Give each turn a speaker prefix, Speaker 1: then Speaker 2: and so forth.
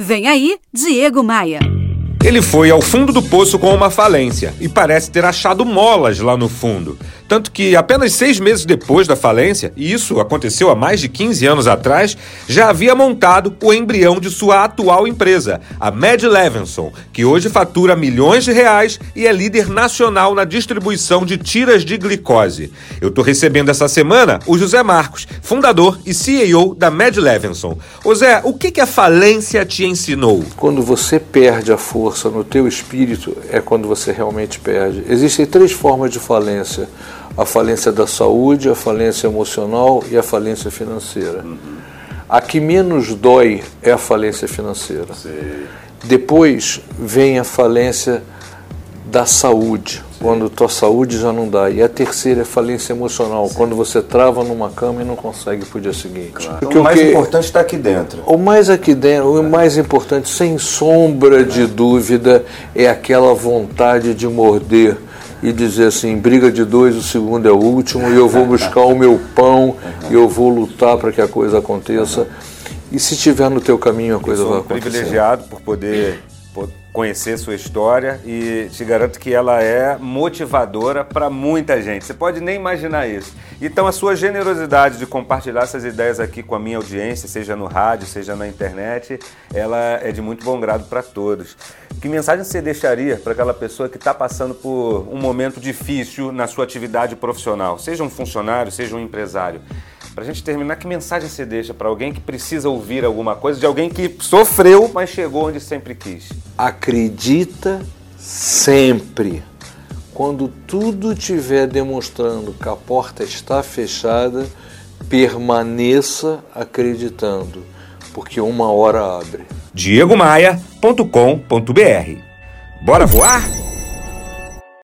Speaker 1: Vem aí, Diego Maia.
Speaker 2: Ele foi ao fundo do poço com uma falência e parece ter achado molas lá no fundo. Tanto que apenas seis meses depois da falência, e isso aconteceu há mais de 15 anos atrás, já havia montado o embrião de sua atual empresa, a Mad Levinson, que hoje fatura milhões de reais e é líder nacional na distribuição de tiras de glicose. Eu estou recebendo essa semana o José Marcos, fundador e CEO da Mad Levinson. Zé, o que a falência te ensinou?
Speaker 3: Quando você perde a força no teu espírito, é quando você realmente perde. Existem três formas de falência a falência da saúde, a falência emocional e a falência financeira. Uhum. A que menos dói é a falência financeira. Sim. Depois vem a falência da saúde. Quando tua saúde já não dá. E a terceira é falência emocional, Sim. quando você trava numa cama e não consegue para o dia seguinte.
Speaker 4: Claro. Porque o mais que, importante está aqui dentro.
Speaker 3: O mais aqui dentro, é. o mais importante, sem sombra é. de dúvida, é aquela vontade de morder e dizer assim, briga de dois, o segundo é o último, e eu vou buscar o meu pão, e eu vou lutar para que a coisa aconteça. E se estiver no teu caminho, a coisa vai acontecer.
Speaker 2: privilegiado por poder conhecer sua história e te garanto que ela é motivadora para muita gente. Você pode nem imaginar isso. Então, a sua generosidade de compartilhar essas ideias aqui com a minha audiência, seja no rádio, seja na internet, ela é de muito bom grado para todos. Que mensagem você deixaria para aquela pessoa que está passando por um momento difícil na sua atividade profissional? Seja um funcionário, seja um empresário. Para a gente terminar, que mensagem você deixa para alguém que precisa ouvir alguma coisa de alguém que sofreu, mas chegou onde sempre quis?
Speaker 3: Acredita sempre. Quando tudo estiver demonstrando que a porta está fechada, permaneça acreditando, porque uma hora abre.
Speaker 2: diegomaia.com.br Bora voar?